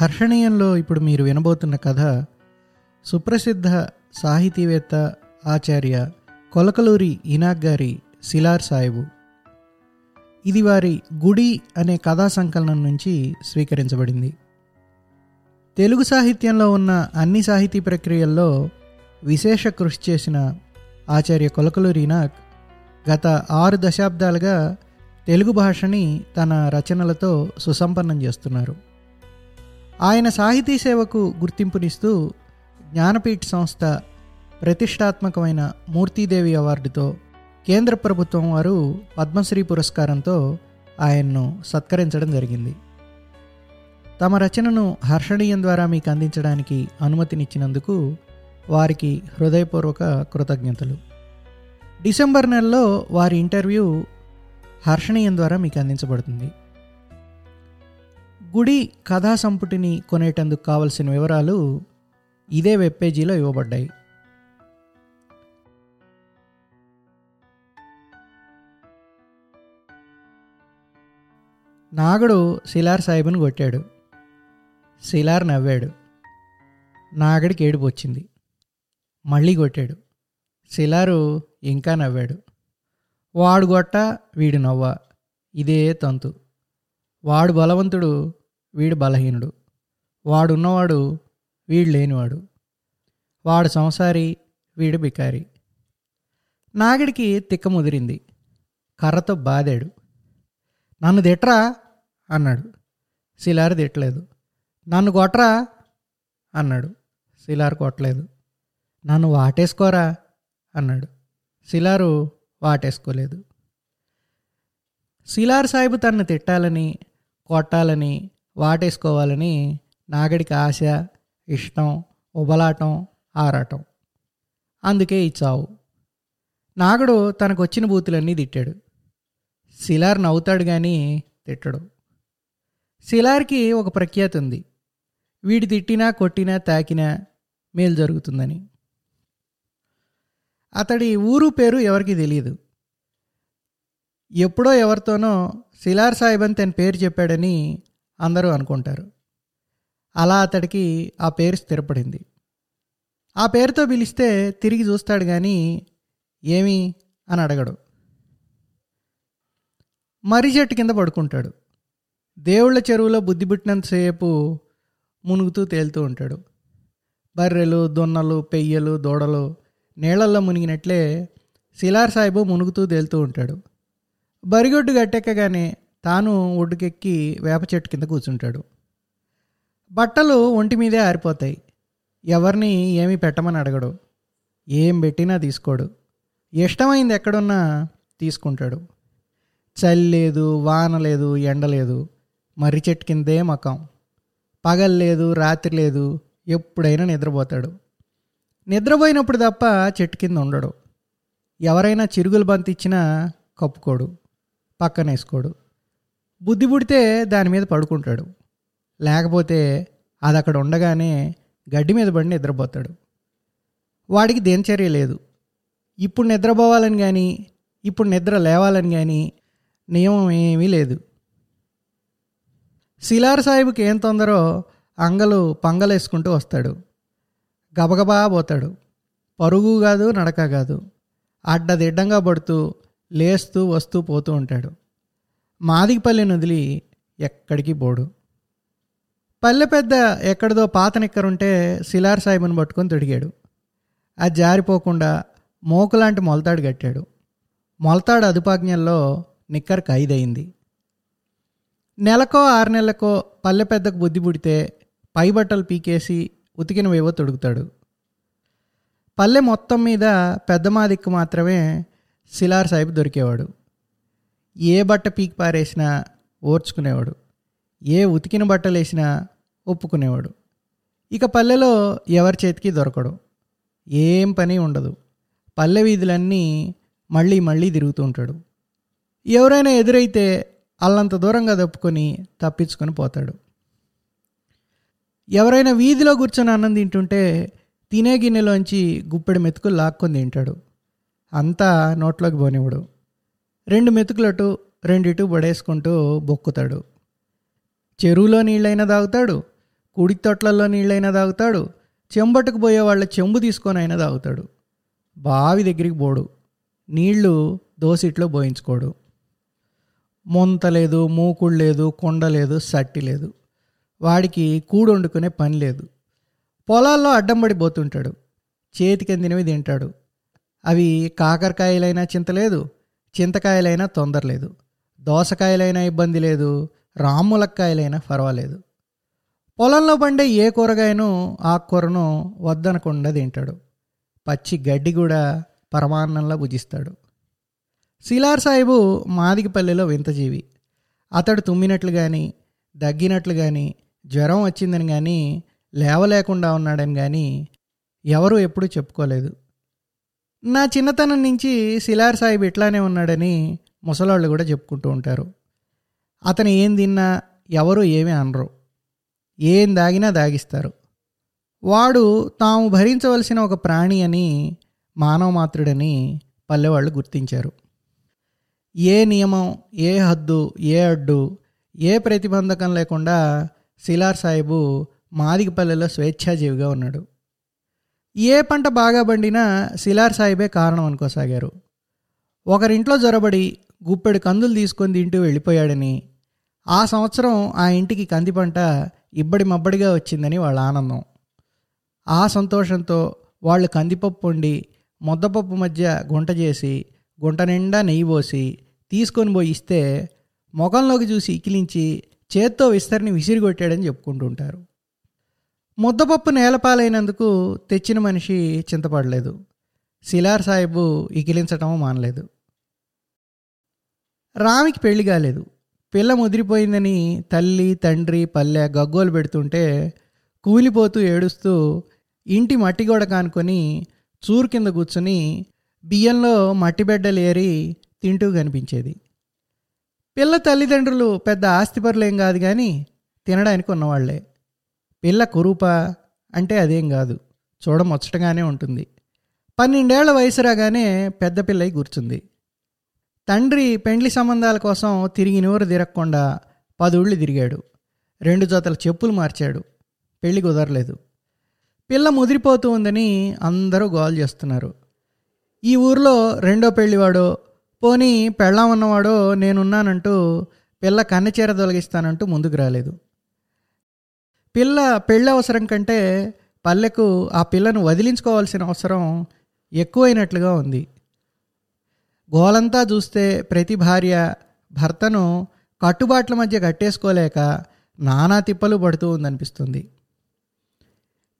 హర్షణీయంలో ఇప్పుడు మీరు వినబోతున్న కథ సుప్రసిద్ధ సాహితీవేత్త ఆచార్య కొలకలూరి ఇనాక్ గారి సిలార్ సాయిబు. ఇది వారి గుడి అనే కథా సంకలనం నుంచి స్వీకరించబడింది. తెలుగు సాహిత్యంలో ఉన్న అన్ని సాహితీ ప్రక్రియల్లో విశేష కృషి చేసిన ఆచార్య కొలకలూరి ఇనాక్ గత ఆరు దశాబ్దాలుగా తెలుగు భాషని తన రచనలతో సుసంపన్నం చేస్తున్నారు. ఆయన సాహితీ సేవకు గుర్తింపునిస్తూ జ్ఞానపీఠ సంస్థ ప్రతిష్టాత్మకమైన మూర్తీదేవి అవార్డుతో కేంద్ర ప్రభుత్వం వారు పద్మశ్రీ పురస్కారంతో ఆయన్ను సత్కరించడం జరిగింది. తమ రచనను హర్షణీయం ద్వారా మీకు అందించడానికి అనుమతినిచ్చినందుకు వారికి హృదయపూర్వక కృతజ్ఞతలు. డిసెంబర్ నెలలో వారి ఇంటర్వ్యూ హర్షణీయం ద్వారా మీకు అందించబడుతుంది. గుడి కథా సంపుటిని కొనేటందుకు కావలసిన వివరాలు ఇదే వెబ్ పేజీలో ఇవ్వబడ్డాయి. నాగడు శిలార్ సాహిబుని కొట్టాడు. శిలార్ నవ్వాడు. నాగడికి ఏడుపు వచ్చింది. మళ్ళీ కొట్టాడు. శిలారు ఇంకా నవ్వాడు. వాడు గొట్ట వీడు నవ్వ. ఇదే తంతు. వాడు బలవంతుడు వీడు బలహీనుడు. వాడున్నవాడు వీడు లేనివాడు. వాడు సంసారి వీడు బికారి. నాగిడికి తిక్క ముదిరింది కర్రతో బాదాడు. నన్ను తిట్రా అన్నాడు. శిలారు తిట్టలేదు. నన్ను కొట్రా అన్నాడు. శిలారు కొట్టలేదు. నన్ను వాటేసుకోరా? అన్నాడు. శిలారు వాటేసుకోలేదు. శిలార్ సాయిబు తన్ను తిట్టాలని కొట్టాలని వాటేసుకోవాలని నాగడికి ఆశ ఇష్టం ఉబలాటం ఆరాటం. అందుకే ఈ చావు నాగడు తనకు వచ్చిన బూతులన్నీ తిట్టాడు. శిలార్ నవ్వుతాడు కానీ తిట్టడు. శిలార్కి ఒక ప్రఖ్యాతి ఉంది. వీడి తిట్టినా కొట్టినా తాకినా మేలు జరుగుతుందని. అతడి ఊరు పేరు ఎవరికి తెలియదు ఎప్పుడో ఎవరితోనో శిలార్ సాహిబ్ అని తన పేరు చెప్పాడని అందరూ అనుకుంటారు. అలా అతడికి ఆ పేరు స్థిరపడింది. ఆ పేరుతో పిలిస్తే తిరిగి చూస్తాడు కానీ ఏమి అని అడగడు. మర్రి చెట్టు కింద పడుకుంటాడు. దేవుళ్ళ చెరువులో బుద్ధి పుట్టినంతసేపు మునుగుతూ తేలుతూ ఉంటాడు. బర్రెలు దొన్నలు పెయ్యలు దూడలు నీళ్ళల్లో మునిగినట్లే శిలార్ సాయిబు మునుగుతూ తేలుతూ ఉంటాడు. బరిగొడ్డు గట్టెక్కగానే తాను ఒడ్డుకెక్కి వేప చెట్టు కింద కూర్చుంటాడు. బట్టలు ఒంటి మీదే ఆరిపోతాయి. ఎవరిని ఏమీ పెట్టమని అడగడు. ఏం పెట్టినా తీసుకోడు. ఇష్టమైంది ఎక్కడున్నా తీసుకుంటాడు. చలి లేదు వాన లేదు ఎండ లేదు. మర్రి చెట్టు కిందే మకం. పగలు లేదు రాత్రి లేదు ఎప్పుడైనా నిద్రపోతాడు. నిద్రపోయినప్పుడు తప్ప చెట్టు కింద ఉండడు. ఎవరైనా చిరుగులు బంతిచ్చినా కప్పుకోడు. పక్కన వేసుకోడు బుద్ధి పుడితే దాని మీద పడుకుంటాడు. లేకపోతే అది అక్కడ ఉండగానే గడ్డి మీద పడి నిద్రపోతాడు. వాడికి దినచర్య లేదు. ఇప్పుడు నిద్రపోవాలని కానీ ఇప్పుడు నిద్ర లేవాలని కానీ నియమం ఏమీ లేదు. శిలార్ సాహిబ్కి ఏం తొందరో అంగలు పంగలేసుకుంటూ వస్తాడు. గబగబా పోతాడు. పరుగు కాదు నడక కాదు. అడ్డదిడ్డంగా పడుతూ లేస్తూ వస్తూ పోతూ ఉంటాడు. మాదిగపల్లిని వదిలి ఎక్కడికి పోడు? పల్లె పెద్ద ఎక్కడిదో పాత నిక్కరుంటే శిలార్ సాహిబ్ని పట్టుకొని తొడిగాడు అది జారిపోకుండా మోకులాంటి మొలతాడు కట్టాడు. మొలతాడు అదుపాజ్ఞల్లో నిక్కర్ ఖైదయింది. నెలకో ఆరు నెలలకో పల్లె పెద్దకు బుద్ధి పుడితే పై బట్టలు పీకేసి ఉతికినవేవో తొడుగుతాడు. పల్లె మొత్తం మీద పెద్ద మాదిక్కు మాత్రమే శిలార్ సాహిబ్ దొరికేవాడు. ఏ బట్ట పీకి పారేసినా ఓర్చుకునేవాడు. ఏ ఉతికిన బట్టలు వేసినా ఒప్పుకునేవాడు. ఇక పల్లెలో ఎవరి చేతికి దొరకడు. ఏం పని ఉండదు. పల్లె వీధులన్నీ మళ్ళీ మళ్ళీ తిరుగుతూ ఉంటాడు. ఎవరైనా ఎదురైతే అల్లంత దూరంగా తప్పుకొని తప్పించుకొని పోతాడు. ఎవరైనా వీధిలో కూర్చొని అన్నం తింటుంటే తినే గిన్నెలోంచి గుప్పెడు మెతుకులు లాక్కొని తింటాడు. అంతా నోట్లోకి పోనివ్వడు. రెండు మెతుకులటు రెండిటు పడేసుకుంటూ బొక్కుతాడు. చెరువులో నీళ్ళైనా తాగుతాడు కుడి తొట్లలో నీళ్ళైనా తాగుతాడు చెంబట్టుకు పోయే వాళ్ళ చెంబు తీసుకొని అయినా తాగుతాడు. బావి దగ్గరికి పోడు నీళ్ళు దోసిట్లో పోయించుకోడు. ముంత లేదు మూకుడు లేదు కొండ లేదు సట్టి లేదు. వాడికి కూడు వండుకునే పని లేదు. పొలాల్లో అడ్డం పడిపోతుంటాడు చేతికి అందినవి తింటాడు. అవి కాకరకాయలైనా చింతలేదు చింతకాయలైనా తొందరలేదు. దోసకాయలైనా ఇబ్బంది లేదు. రాములక్కాయలైనా పర్వాలేదు పొలంలో పండే ఏ కూరగాయను ఆకుకూరను వద్దనకుండా తింటాడు. పచ్చి గడ్డి కూడా పరమాన్నంలా భుజిస్తాడు. శిలార్ సాహిబు మాదిగపల్లెలో వింతజీవి. అతడు తుమ్మినట్లు కానీ దగ్గినట్లు కానీ జ్వరం వచ్చిందని కానీ లేవలేకుండా ఉన్నాడని కానీ ఎవరూ ఎప్పుడూ చెప్పుకోలేదు. నా చిన్నతనం నుంచి శిలార్ సాహిబ్ ఇట్లానే ఉన్నాడని ముసలాళ్ళు కూడా చెప్పుకుంటూ ఉంటారు. అతను ఏం తిన్నా ఎవరు ఏమీ అనరు. ఏం దాగినా దాగిస్తారు. వాడు తాము భరించవలసిన ఒక ప్రాణి అని మానవ మాత్రుడని పల్లెవాళ్ళు గుర్తించారు. ఏ నియమం ఏ హద్దు ఏ అడ్డు ఏ ప్రతిబంధకం లేకుండా శిలార్ సాహిబు మాదిగపల్లెలో స్వేచ్ఛాజీవిగా ఉన్నాడు. ఏ పంట బాగా పండినా శిలార్ సాహిబే కారణం అనుకోసాగారు. ఒకరింట్లో జొరబడి గుప్పెడు కందులు తీసుకొని తింటూ వెళ్ళిపోయాడని ఆ సంవత్సరం ఆ ఇంటికి కంది పంట ఇబ్బడి మబ్బడిగా వచ్చిందని వాళ్ళ ఆనందం. ఆ సంతోషంతో వాళ్ళు కందిపప్పు వండి ముద్దపప్పు మధ్య గుంట చేసి గుంట నిండా నెయ్యి పోసి తీసుకొని పోయి ఇస్తే ముఖంలోకి చూసి ఇకిలించి చేత్తో విస్తరిని విసిరిగొట్టాడని చెప్పుకుంటుంటారు ముద్దపప్పు నేలపాలైనందుకు తెచ్చిన మనిషి చింతపడలేదు. శిలార్ సాహెబు ఇకిలించటం మానలేదు. రామికి పెళ్ళి కాలేదు. పిల్ల ముదిరిపోయిందని తల్లి తండ్రి పల్లె గగ్గోలు పెడుతుంటే కూలిపోతూ ఏడుస్తూ ఇంటి మట్టి గోడ కానుకొని చూరు కింద కూర్చుని బియ్యంలో మట్టి బెడ్డలు ఏరి తింటూ కనిపించేది. పిల్ల తల్లిదండ్రులు పెద్ద ఆస్తిపరులేం కాదు కానీ తినడానికి ఉన్నవాళ్ళే. పిల్ల కురూప అంటే అదేం కాదు. చూడముచ్చటగానే ఉంటుంది. పన్నెండేళ్ళ వయసు రాగానే పెద్ద పిల్లయి కూర్చుంది. తండ్రి పెండ్లి సంబంధాల కోసం తిరిగి నూరు తిరగకుండా పదుళ్ళు తిరిగాడు. రెండు జతల చెప్పులు మార్చాడు. పెళ్ళి కుదరలేదు. పిల్ల ముదిరిపోతూ ఉందని అందరూ గోల్ చేస్తున్నారు. ఈ ఊర్లో రెండో పెళ్ళివాడో పోనీ పెళ్ళాం ఉన్నవాడో నేనున్నానంటూ పిల్ల కన్నచీర తొలగిస్తానంటూ ముందుకు రాలేదు. పిల్ల పెళ్ళి అవసరం కంటే పల్లెకు ఆ పిల్లను వదిలించుకోవాల్సిన అవసరం ఎక్కువైనట్లుగా ఉంది. గోలంతా చూస్తే ప్రతి భార్య భర్తను కట్టుబాట్ల మధ్య కట్టేసుకోలేక నానా తిప్పలు పడుతూ ఉందనిపిస్తుంది.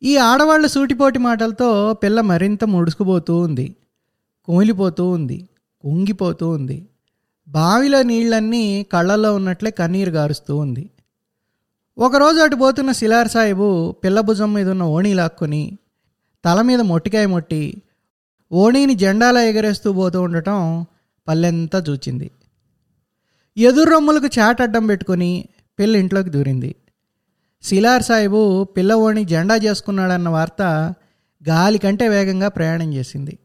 ఈ ఆడవాళ్ళ సూటిపోటి మాటలతో పిల్ల మరింత ముడుచుకుపోతూ ఉంది. కుమిలిపోతూ ఉంది. కుంగిపోతూ ఉంది. బావిలో నీళ్ళన్నీ కళ్ళల్లో ఉన్నట్లే కన్నీరు గారుస్తూ ఉంది. ఒకరోజు అటు పోతున్న శిలార్ సాహిబు పిల్లభుజం మీద ఉన్న ఓణీ లాక్కొని తల మీద మొట్టికాయ మొట్టి ఓణీని జెండాలా ఎగరేస్తూ పోతూ ఉండటం పల్లెంతా చూచింది. ఎదురు రొమ్ములకు చాట్ అడ్డం పెట్టుకొని పిల్ల ఇంట్లోకి దూరింది. శిలార్ సాహిబు పిల్ల ఓణి జెండా చేసుకున్నాడన్న వార్త గాలి కంటే వేగంగా ప్రయాణం చేసింది.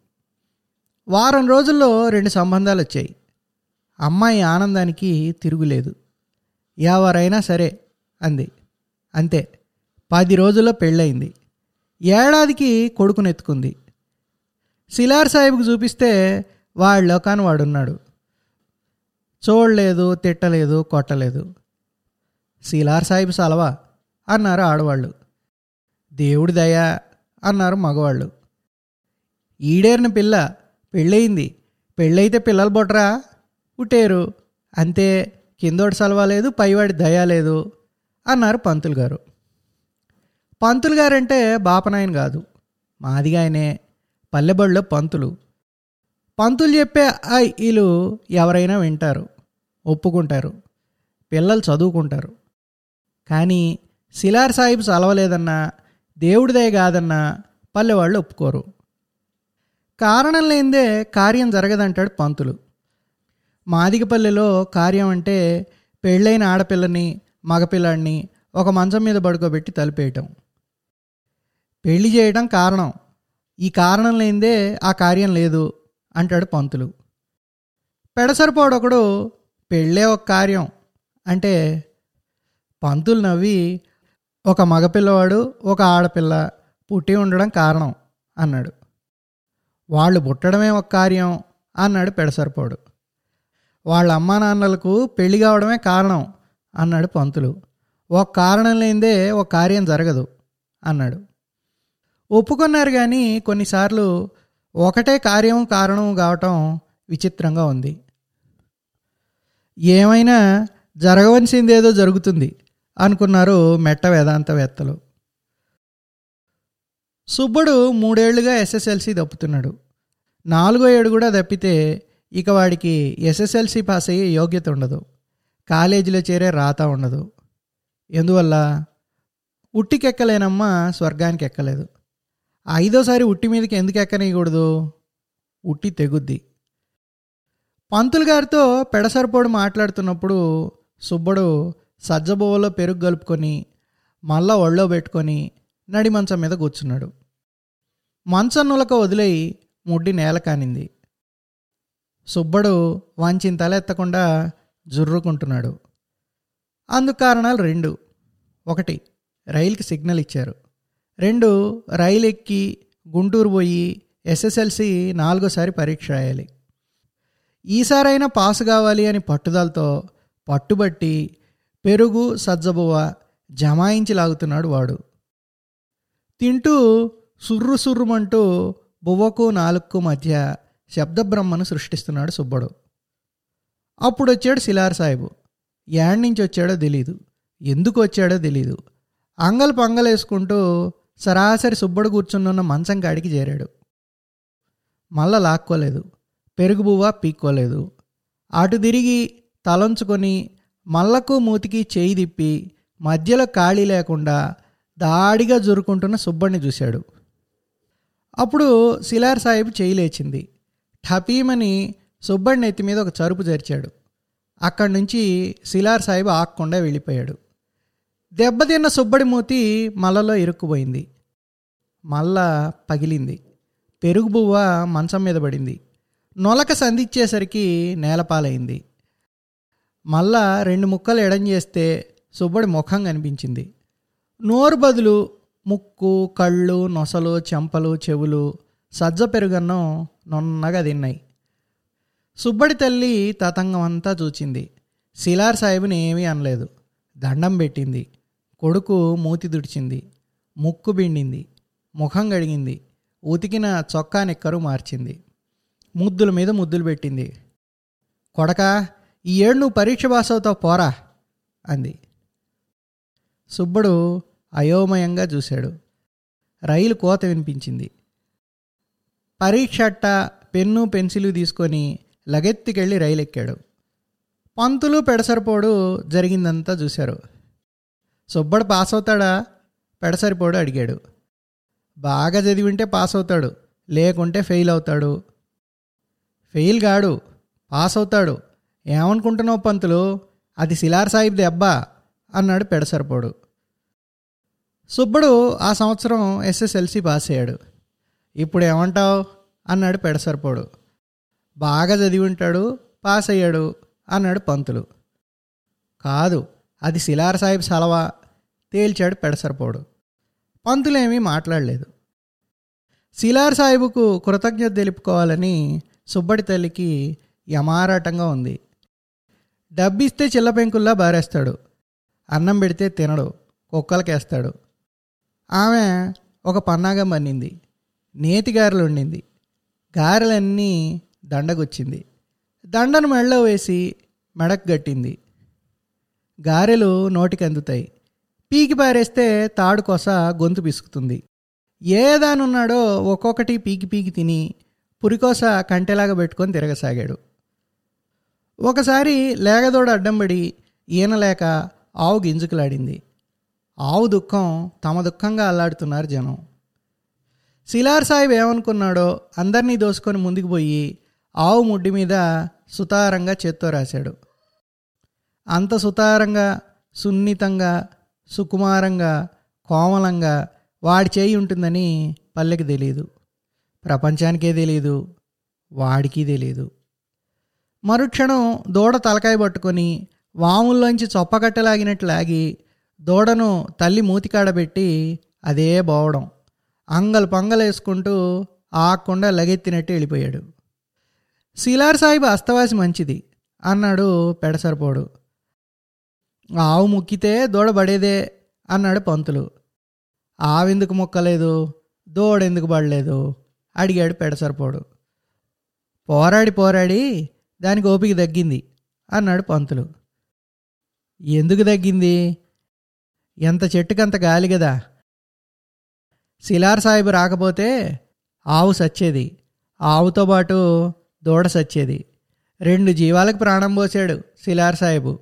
వారం రోజుల్లో రెండు సంబంధాలు వచ్చాయి అమ్మాయి ఆనందానికి తిరుగులేదు. ఎవరైనా సరే అంది. అంతే. పది రోజుల్లో పెళ్ళయింది. ఏడాదికి కొడుకునెత్తుకుంది. సిలార్ సాహిబ్కి చూపిస్తే వాళ్ళలో వాడున్నాడు. చూడలేదు తిట్టలేదు కొట్టలేదు. సిలార్ సాహిబ్ సలవా అన్నారు ఆడవాళ్ళు. దేవుడి దయ అన్నారు మగవాళ్ళు. ఈడేరిన పిల్ల పెళ్ళయింది. పెళ్ళైతే పిల్లలు బొట్రా? ఉటేరు. అంతే. కిందోటి సలవా లేదు పైవాడి దయ లేదు. అన్నారు పంతులు గారు. పంతులు గారంటే బాపనాయన కాదు మాదిగాయనే పల్లెబడిలో పంతులు. పంతులు చెప్పే ఆ వీళ్ళు ఎవరైనా వింటారు ఒప్పుకుంటారు పిల్లలు చదువుకుంటారు. కానీ సిలార్ సాహిబ్ చలవలేదన్నా దేవుడిదే కాదన్నా పల్లెవాళ్ళు ఒప్పుకోరు. కారణం లేనిదే కార్యం జరగదంటాడు పంతులు. మాదిగపల్లెలో కార్యం అంటే పెళ్ళైన ఆడపిల్లని మగపిల్లాడిని ఒక మంచం మీద పడుకోబెట్టి తలిపేయటం. పెళ్ళి చేయడం కారణం ఈ కారణం లేనిదే ఆ కార్యం లేదు అంటాడు పంతులు. పెడసరిపోడొకడు పెళ్ళే ఒక కార్యం అంటే పంతులు నవ్వి ఒక మగపిల్లవాడు ఒక ఆడపిల్ల పుట్టి ఉండడం కారణం అన్నాడు. వాళ్ళు పుట్టడమే ఒక కార్యం అన్నాడు పెడసరిపోడు. వాళ్ళ అమ్మా నాన్నలకు పెళ్ళి కావడమే కారణం అన్నాడు పంతులు. ఒక కారణం లేనిదే ఒక కార్యం జరగదు అన్నాడు. ఒప్పుకున్నారు కానీ కొన్నిసార్లు ఒకటే కార్యం కారణం కావటం విచిత్రంగా ఉంది. ఏమైనా జరగవలసిందేదో జరుగుతుంది అనుకున్నారు మెట్ట వేదాంతవేత్తలు. సుబ్బుడు మూడేళ్ళుగా ఎస్ఎస్ఎల్సి దప్పుతున్నాడు. నాలుగో ఏడు కూడా తప్పితే ఇక వాడికి ఎస్ఎస్ఎల్సి పాస్ అయ్యే యోగ్యత ఉండదు. కాలేజీలో చేరే రాత ఉండదు. ఎందువల్ల? ఉట్టికెక్కలేనమ్మ స్వర్గానికి ఎక్కలేదు ఐదోసారి ఉట్టి మీదకి ఎందుకు ఎక్కనీయకూడదు? ఉట్టి తెగుద్ది. పంతులు గారితో పెడసరిపోడు మాట్లాడుతున్నప్పుడు సుబ్బడు సజ్జబువ్వలో పెరుగు కలుపుకొని మళ్ళా ఒళ్ళో పెట్టుకొని నడి మంచం మీద కూర్చున్నాడు. మంచం నులక వదిలేయి ముడ్డి నేల కానింది. సుబ్బడు వంచిన తల ఎత్తకుండా జుర్రుకుంటున్నాడు. అందుకు కారణాలు రెండు. ఒకటి రైలుకి సిగ్నల్ ఇచ్చారు. రెండు రైలు ఎక్కి గుంటూరు పోయి ఎస్ఎస్ఎల్సి నాలుగోసారి పరీక్ష రాయాలి. ఈసారైనా పాస్ కావాలి అని పట్టుదలతో పట్టుబట్టి పెరుగు సజ్జబువ్వ జమాయించి లాగుతున్నాడు వాడు. తింటూ సుర్రు సుర్రుమంటూ బువ్వకు నాలుగుకు మధ్య శబ్దబ్రహ్మను సృష్టిస్తున్నాడు సుబ్బడు. అప్పుడు వచ్చాడు సిలార్ సాహెబు యాడ్ నుంచి వచ్చాడో తెలీదు. ఎందుకు వచ్చాడో తెలీదు. అంగలు పంగలేసుకుంటూ సరాసరి సుబ్బడు కూర్చున్నున్న మంచం కాడికి చేరాడు. మళ్ళా లాక్కోలేదు. పెరుగు బువ్వ పీక్కోలేదు. అటు తిరిగి తలంచుకొని మల్లకు మూతికి చేయి తిప్పి మధ్యలో ఖాళీ లేకుండా దాడిగా జురుకుంటున్న సుబ్బడిని చూశాడు. అప్పుడు సిలార్ సాహిబ్ చేయి లేచింది. ఠపీమని సుబ్బడి నెత్తి మీద ఒక చరుపు జరిచాడు. అక్కడి నుంచి సిలార్ సాహిబ్ ఆక్కుండా వెళ్ళిపోయాడు. దెబ్బతిన్న సుబ్బడి మూతి మలలో ఇరుక్కుపోయింది. మల్ల పగిలింది. పెరుగు బువ్వ మంచం మీద పడింది. నొలక సంధిచ్చేసరికి నేలపాలైంది. మళ్ళా రెండు ముక్కలు ఎడం చేస్తే సుబ్బడి ముఖం కనిపించింది. నోరు బదులు ముక్కు కళ్ళు నొసలు చెంపలు చెవులు సజ్జ పెరుగన్నం నొన్నగా తిన్నాయి. సుబ్బడి తల్లి తతంగం అంతా చూచింది. శిలార్ సాహిబుని ఏమీ అనలేదు. దండం పెట్టింది. కొడుకు మూతి దుడిచింది. ముక్కు బిండింది ముఖం గడిగింది. ఉతికిన చొక్కా నిక్కరు మార్చింది. ముద్దుల మీద ముద్దులు పెట్టింది. కొడక ఈ ఏడు నువ్వు పరీక్ష పాస్ అవుతావు పోరా అంది. సుబ్బడు అయోమయంగా చూశాడు. రైలు కోత వినిపించింది. పరీక్ష అట్ట పెన్ను పెన్సిలు తీసుకొని లగెత్తికెళ్ళి రైలు ఎక్కాడు పంతులు పెడసరిపోడు జరిగిందంతా చూశారు. సుబ్బడు పాస్ అవుతాడా పెడసరిపోడు అడిగాడు. బాగా చదివింటే పాస్ అవుతాడు లేకుంటే ఫెయిల్ అవుతాడు ఫెయిల్ కాడు పాస్ అవుతాడు ఏమనుకుంటున్నావు పంతులు? అది సిలార్ సాహిబ్ దెబ్బా అన్నాడు పెడసరిపోడు. సుబ్బడు ఆ సంవత్సరం ఎస్ఎస్ఎల్సి పాస్ అయ్యాడు ఇప్పుడు ఏమంటావు అన్నాడు పెడసరిపోడు. బాగా చదివి ఉంటాడు పాస్ అయ్యాడు అన్నాడు పంతులు. కాదు అది సిలార్ సాహిబ్ సలవా తేల్చాడు పెడసరిపోడు. పంతులేమీ మాట్లాడలేదు. సిలార్ సాహిబుకు కృతజ్ఞత తెలుపుకోవాలని సుబ్బడి తల్లికి యమారాటంగా ఉంది. డబ్బిస్తే చిల్లపెంకుల్లా బారేస్తాడు. అన్నం పెడితే తినడు కుక్కలకేస్తాడు. ఆమె ఒక పన్నాగం పన్నింది నేతి గారెలు గారెలన్నీ దండగొచ్చింది. దండను మెడలో వేసి మెడకు గట్టింది. గారెలు నోటికి అందుతాయి పీకి పారేస్తే తాడు కొస గొంతు పిసుకుతుంది. ఏ ఒక్కొక్కటి పీకి పీకి తిని పురికోస కంటెలాగా పెట్టుకొని తిరగసాగాడు. ఒకసారి లేగదోడ అడ్డంబడి ఈనలేక ఆవు గింజుకులాడింది. ఆవు దుఃఖం తమ దుఃఖంగా అల్లాడుతున్నారు జనం. శిలార్ సాహిబ్ ఏమనుకున్నాడో అందరినీ దోసుకొని ముందుకు పోయి ఆవు ముడ్డి మీద సుతారంగా చేత్తో రాశాడు. అంత సుతారంగా సున్నితంగా సుకుమారంగా కోమలంగా వాడి చేయి ఉంటుందని పల్లెకి తెలియదు ప్రపంచానికే తెలియదు వాడికి తెలియదు మరుక్షణం దూడ తలకాయ పట్టుకొని వాముల్లోంచి చొప్పకట్టలాగినట్లు లాగి దూడను తల్లి మూతికాడబెట్టి అదే బోవడం అంగలు పొంగలేసుకుంటూ ఆకుండా లగెత్తినట్టు వెళ్ళిపోయాడు. సిలార్ సాహిబ్ అస్తవాసి మంచిది. అన్నాడు పెడసరిపోడు. ఆవు ముక్కితే దూడ పడేదే అన్నాడు పంతులు. ఆవెందుకు మొక్కలేదు? దూడెందుకు పడలేదు అడిగాడు పెడసరిపోడు. పోరాడి పోరాడి దానికి ఓపిక తగ్గింది అన్నాడు పంతులు. ఎందుకు తగ్గింది? ఎంత చెట్టుకంత గాలి కదా సిలార్ సాహిబు రాకపోతే ఆవు సచ్చేది. ఆవుతో పాటు దూడ సచ్చేది. రెండు జీవాలకు ప్రాణం పోసాడు శిలార్ సాహెబు.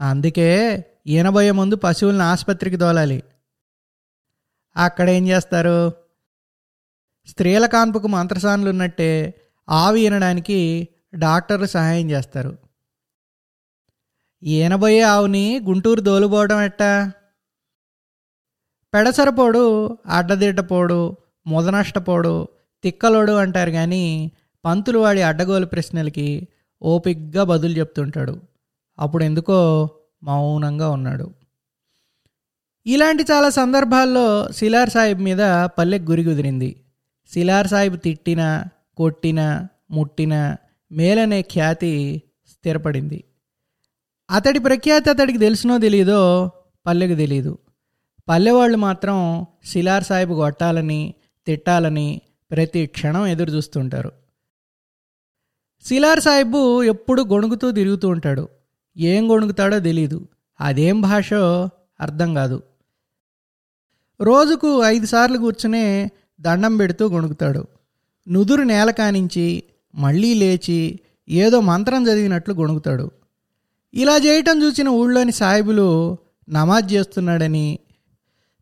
అందుకే ఈనబోయే ముందు పశువులను ఆసుపత్రికి దోలాలి అక్కడ ఏం చేస్తారు? స్త్రీల కాన్పుకు మంత్రసానులు ఉన్నట్టే ఆవి ఈనడానికి డాక్టర్లు సహాయం చేస్తారు. ఈనబోయే ఆవుని గుంటూరు దోలుపోవడం ఎట్టా? పెడసరపోడు అడ్డదిడ్డపోడు ముదనష్టపోడు తిక్కలోడు అంటారు కానీ పంతులు వాడి అడ్డగోలు ప్రశ్నలకి ఓపిగ్గా బదులు చెప్తుంటాడు. అప్పుడు ఎందుకో మౌనంగా ఉన్నాడు. ఇలాంటి చాలా సందర్భాల్లో సిలార్ సాహిబ్ మీద పల్లెకి గురి కుదిరింది. సిలార్ సాహిబ్ తిట్టినా కొట్టినా ముట్టినా మేలనే ఖ్యాతి స్థిరపడింది. అతడి ప్రఖ్యాతి అతడికి తెలిసినో తెలియదో పల్లెకు తెలియదు. పల్లెవాళ్ళు మాత్రం సిలార్ సాహిబ్ కొట్టాలని తిట్టాలని ప్రతి క్షణం ఎదురు చూస్తుంటారు. సిలార్ సాహిబు ఎప్పుడు గొణుగుతూ తిరుగుతూ ఉంటాడు. ఏం గొణుగుతాడో తెలీదు. అదేం భాషో అర్థం కాదు. రోజుకు ఐదు సార్లు కూర్చునే దండం పెడుతూ గొణుకుతాడు నుదురు నేల కానించి మళ్ళీ లేచి ఏదో మంత్రం చదివినట్లు గొణుకుతాడు ఇలా చేయటం చూసిన ఊళ్ళోని సాహిబులు నమాజ్ చేస్తున్నాడని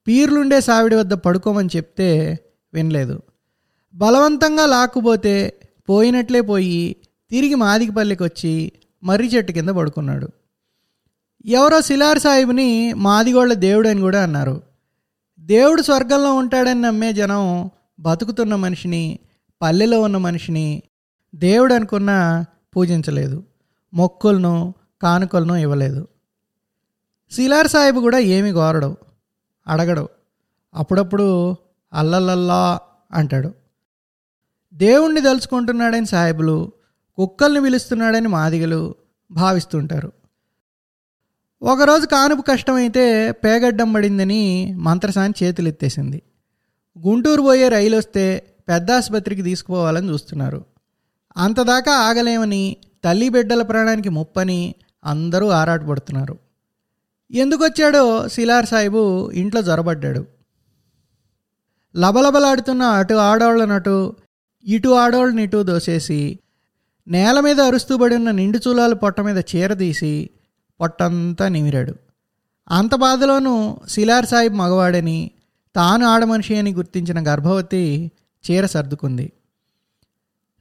పీర్లుండే సావిడి వద్ద పడుకోమని చెప్తే వినలేదు. బలవంతంగా లాక్కుపోతే పోయినట్లే పోయి తిరిగి మాదిగిపల్లికి వచ్చి మర్రి చెట్టు కింద పడుకున్నాడు. ఎవరో సిలార్ సాహిబ్ని మాదిగోళ్ళ దేవుడు అని కూడా అన్నారు. దేవుడు స్వర్గంలో ఉంటాడని నమ్మే జనం బతుకుతున్న మనిషిని పల్లెలో ఉన్న మనిషిని దేవుడు అనుకున్నా పూజించలేదు. మొక్కులను కానుకలను ఇవ్వలేదు. సిలార్ సాహిబ్ కూడా ఏమి కోరడు అడగడు. అప్పుడప్పుడు అల్లల్లల్లా అంటాడు. దేవుణ్ణి తలుచుకుంటున్నాడని సాహిబులు కుక్కల్ని పిలుస్తున్నాడని మాదిగలు భావిస్తుంటారు. ఒకరోజు కానుపు కష్టమైతే పేగడ్డం పడిందని మంత్రసాని చేతులు ఎత్తేసింది గుంటూరు పోయే రైలు వస్తే పెద్ద ఆసుపత్రికి తీసుకుపోవాలని చూస్తున్నారు. అంతదాకా ఆగలేమని తల్లి బిడ్డల ప్రాణానికి ముప్పని అందరూ ఆరాటపడుతున్నారు. ఎందుకొచ్చాడో సిలార్ సాహిబు ఇంట్లో జొరబడ్డాడు. లబలబలాడుతున్న అటు ఆడవాళ్ళనటు ఇటు ఆడవాళ్ళని ఇటు దోసేసి నేల మీద అరుస్తూ పడి ఉన్న నిండు చూలాలు పొట్ట మీద చీర తీసి పొట్టంతా నిమిరాడు. అంత బాధలోనూ సిలార్ సాహిబ్ మగవాడని తాను ఆడమనిషి అని గుర్తించిన గర్భవతి చీర సర్దుకుంది.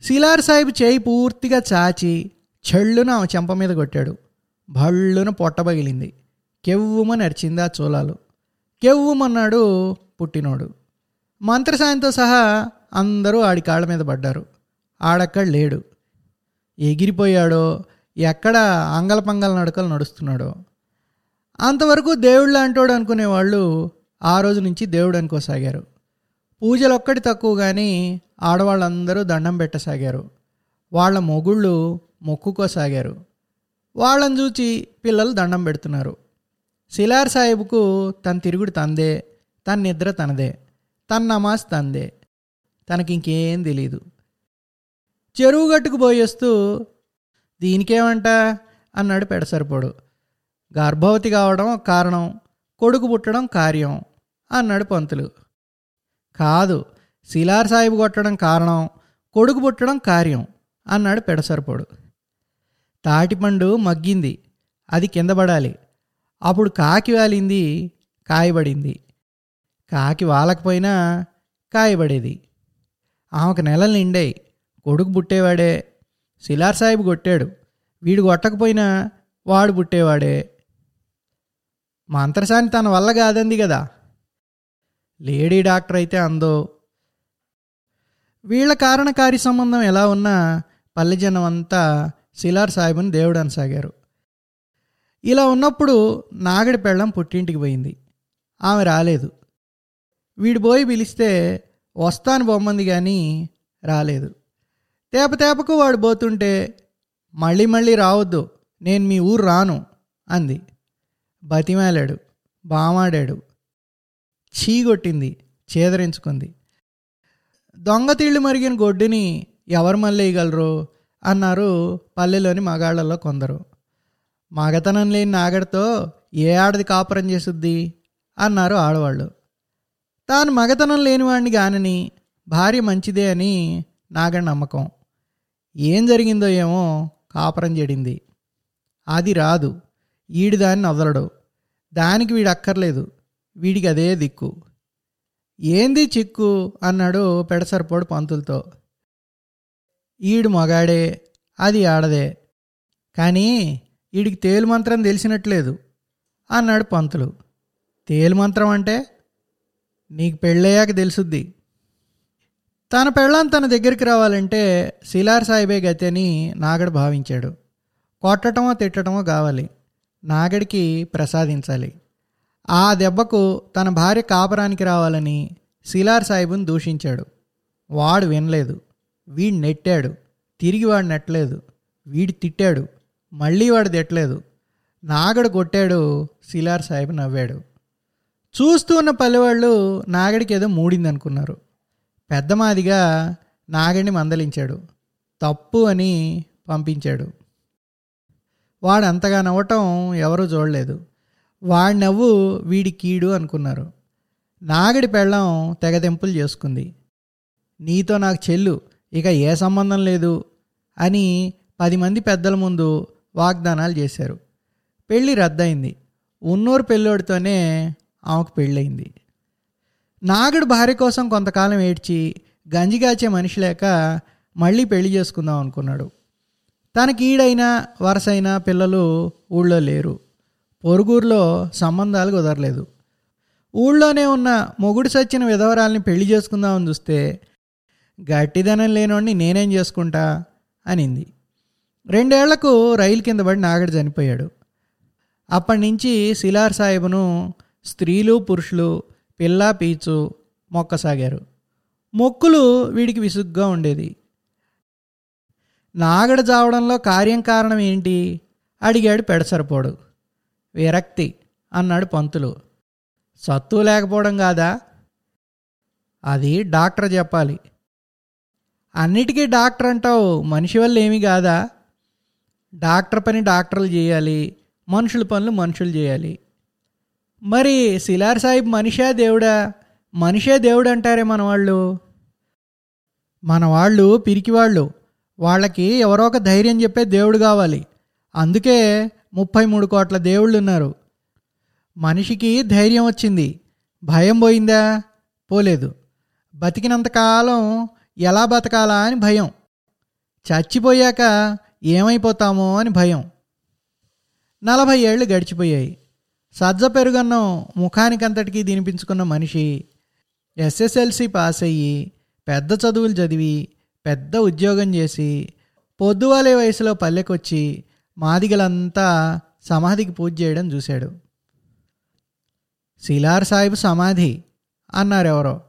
సిలార్ సాహిబ్ చేయి పూర్తిగా చాచి చెళ్ళున ఆమె చెంప మీద కొట్టాడు. భళ్ళున పొట్ట పగిలింది. కెవ్వుమని అరిచింది ఆ చూలాలు. కెవ్వుమన్నాడు పుట్టినోడు. మంత్రసాయంతో సహా అందరూ ఆడి కాళ్ళ మీద పడ్డారు. ఆడక్కడ లేడు. ఎగిరిపోయాడో ఎక్కడ అంగలపంగల నడకలు నడుస్తున్నాడో. అంతవరకు దేవుడు లాంటోడు అనుకునే అనుకునేవాళ్ళు ఆ రోజు నుంచి దేవుడు అనుకోసాగారు. పూజలు ఒక్కటి తక్కువ కానీ ఆడవాళ్ళందరూ దండం పెట్టసాగారు. వాళ్ళ మొగుళ్ళు మొక్కుకోసాగారు. వాళ్ళని చూచి పిల్లలు దండం పెడుతున్నారు. సిలార్ సాహిబ్కు తన తిరుగుడు తందే తన నిద్ర తనదే తన నమాజ్ తందే. తనకింకేం తెలియదు తెలీదు. చెరువు గట్టుకు పోయేస్తూ దీనికేమంట? అన్నాడు పెడసరిపోడు. గర్భవతి కావడం కారణం కొడుకు పుట్టడం కార్యం అన్నాడు పంతులు. కాదు శిలార్ సాహిబ్ కొట్టడం కారణం కొడుకు పుట్టడం కార్యం అన్నాడు పెడసరిపోడు. తాటిపండు మగ్గింది. అది కింద పడాలి. అప్పుడు కాకి వాలింది కాయబడింది. కాకి వాలకపోయినా కాయబడేది. ఆమెకు నెలలు నిండాయి. కొడుకు పుట్టేవాడే. సిలార్ సాహిబ్ కొట్టాడు. వీడు కొట్టకపోయినా వాడు పుట్టేవాడే. మంత్రసాని తన వల్ల కాదంది కదా లేడీ డాక్టర్ అయితే అందో. వీళ్ళ కారణకారి సంబంధం ఎలా ఉన్నా పల్లె జనం అంతా సిలార్ సాహిబ్ని దేవుడు అనసాగారు. ఇలా ఉన్నప్పుడు నాగడి పెళ్ళం పుట్టింటికి పోయింది. ఆమె రాలేదు. వీడు పోయి పిలిస్తే వస్తాను బొమ్మంది కానీ రాలేదు. తేప తేపకు వాడు పోతుంటే మళ్ళీ మళ్ళీ రావద్దు నేను మీ ఊరు రాను అంది. బతిమాలాడు బామాడాడు. చీగొట్టింది చేదరించుకుంది. దొంగతీళ్ళు మరిగిన గొడ్డుని ఎవరు మళ్ళేయగలరు? అన్నారు పల్లెలోని మగాళ్ళలో కొందరు. మగతనం లేని నాగడితో ఏ ఆడది కాపురం చేసుద్ది? అన్నారు ఆడవాళ్ళు. తాను మగతనం లేనివాడిని గానని భార్య మంచిదే అని నాగడి నమ్మకం. ఏం జరిగిందో ఏమో కాపురం చెడింది. అది రాదు. ఈడి దాన్ని వదలడు దానికి వీడు అక్కర్లేదు. వీడికి అదే దిక్కు. ఏంది చిక్కు? అన్నాడు పెడసరిపోడు పంతులతో. ఈడు మగాడే అది ఆడదే. కానీ వీడికి తేలు మంత్రం తెలిసినట్లేదు అన్నాడు పంతులు. తేలు మంత్రం అంటే? నీకు పెళ్ళయ్యాక తెలుసుద్ది. తన పెళ్ళం తన దగ్గరికి రావాలంటే శిలార్ సాయిబే గతి అని నాగడు భావించాడు. కొట్టటమో తిట్టటమో కావాలి. నాగడికి ప్రసాదించాలి. ఆ దెబ్బకు తన భార్య కాపరానికి రావాలని శిలార్ సాయిబుని దూషించాడు. వాడు వినలేదు. వీడు నెట్టాడు. తిరిగి వాడు నెట్టలేదు. వీడు తిట్టాడు. మళ్ళీ వాడు తిట్టలేదు. నాగడు కొట్టాడు శిలార్ సాయిబు నవ్వాడు. చూస్తూ ఉన్న పల్లెవాళ్ళు నాగడికి ఏదో మూడింది అనుకున్నారు పెద్దమాదిగా నాగడిని మందలించాడు. తప్పు అని పంపించాడు. వాడు అంతగా నవ్వటం ఎవరూ చూడలేదు. వాడి నవ్వు వీడి కీడు అనుకున్నారు. నాగడి పెళ్ళం తెగదెంపులు చేసుకుంది. నీతో నాకు చెల్లు ఇక ఏ సంబంధం లేదు అని పది మంది పెద్దల ముందు వాగ్దానాలు చేశారు. పెళ్ళి రద్దయింది. ఉన్నూరు పెళ్ళోడితోనే ఆమెకు పెళ్ళయింది. నాగడు భార్య కోసం కొంతకాలం ఏడ్చి గంజిగాచే మనిషి లేక మళ్ళీ పెళ్ళి చేసుకుందాం అనుకున్నాడు. తనకి ఈడైనా వరసైనా పిల్లలు ఊళ్ళో లేరు. పొరుగురులో సంబంధాలు కుదరలేదు. ఊళ్ళోనే ఉన్న మొగుడు సచ్చిన విధవరాల్ని పెళ్ళి చేసుకుందామని చూస్తే గట్టిదనం లేనోడిని నేనేం చేసుకుంటా? అనింది. రెండేళ్ళకు రైలు కింద పడి నాగడు చనిపోయాడు. అప్పటి నుంచి శిలార్ సాహెబ్ను స్త్రీలు పురుషులు పిల్ల పీచు మొక్కసాగారు. మొక్కులు వీడికి విసుగ్గా ఉండేది. నాగడ జావడంలో కార్యం కారణం ఏంటి? అడిగాడు పెడసరిపోడు. విరక్తి అన్నాడు పంతులు. సత్తు లేకపోవడం కాదా? అది డాక్టర్ చెప్పాలి. అన్నిటికీ డాక్టర్ అంటావు మనిషి వల్ల ఏమీ కాదా? డాక్టర్ పని డాక్టర్లు చేయాలి మనుషుల పనులు మనుషులు చేయాలి. మరి సిలార్ సాహిబ్ మనిషా దేవుడా? మనిషే దేవుడు అంటారే మన వాళ్ళు మన వాళ్ళు పిరికివాళ్ళు. వాళ్ళకి ఎవరో ఒక ధైర్యం చెప్పే దేవుడు కావాలి. అందుకే ముప్పై మూడు కోట్ల దేవుళ్ళు ఉన్నారు. మనిషికి ధైర్యం వచ్చింది. భయం పోయిందా? పోలేదు. బతికినంతకాలం ఎలా బతకాలా అని భయం. చచ్చిపోయాక ఏమైపోతామో అని భయం. నలభై ఏళ్ళు గడిచిపోయాయి. సజ్జ పెరుగన్నం ముఖానికంతటికీ తినిపించుకున్న మనిషి ఎస్ఎస్ఎల్సి పాస్ అయ్యి పెద్ద చదువులు చదివి పెద్ద ఉద్యోగం చేసి పొద్దువాలే వయసులో పల్లెకొచ్చి మాదిగలంతా సమాధికి పూజ చేయడం చూశాడు. శిలార్ సాహిబ్ సమాధి అన్నారెవరో.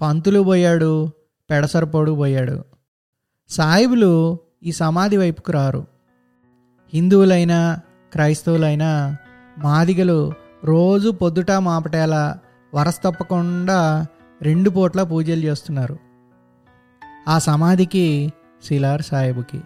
పంతులు పోయాడు పెడసరపోడు పోయాడు. సాహిబులు ఈ సమాధి వైపుకు రారు. హిందువులైనా క్రైస్తవులైనా మాదిగలు రోజు పొద్దుట మాపటేలా వరస తప్పకుండా రెండు పూట్ల పూజలు చేస్తున్నారు. ఆ సమాధికి సిలార్ సాహెబుకి.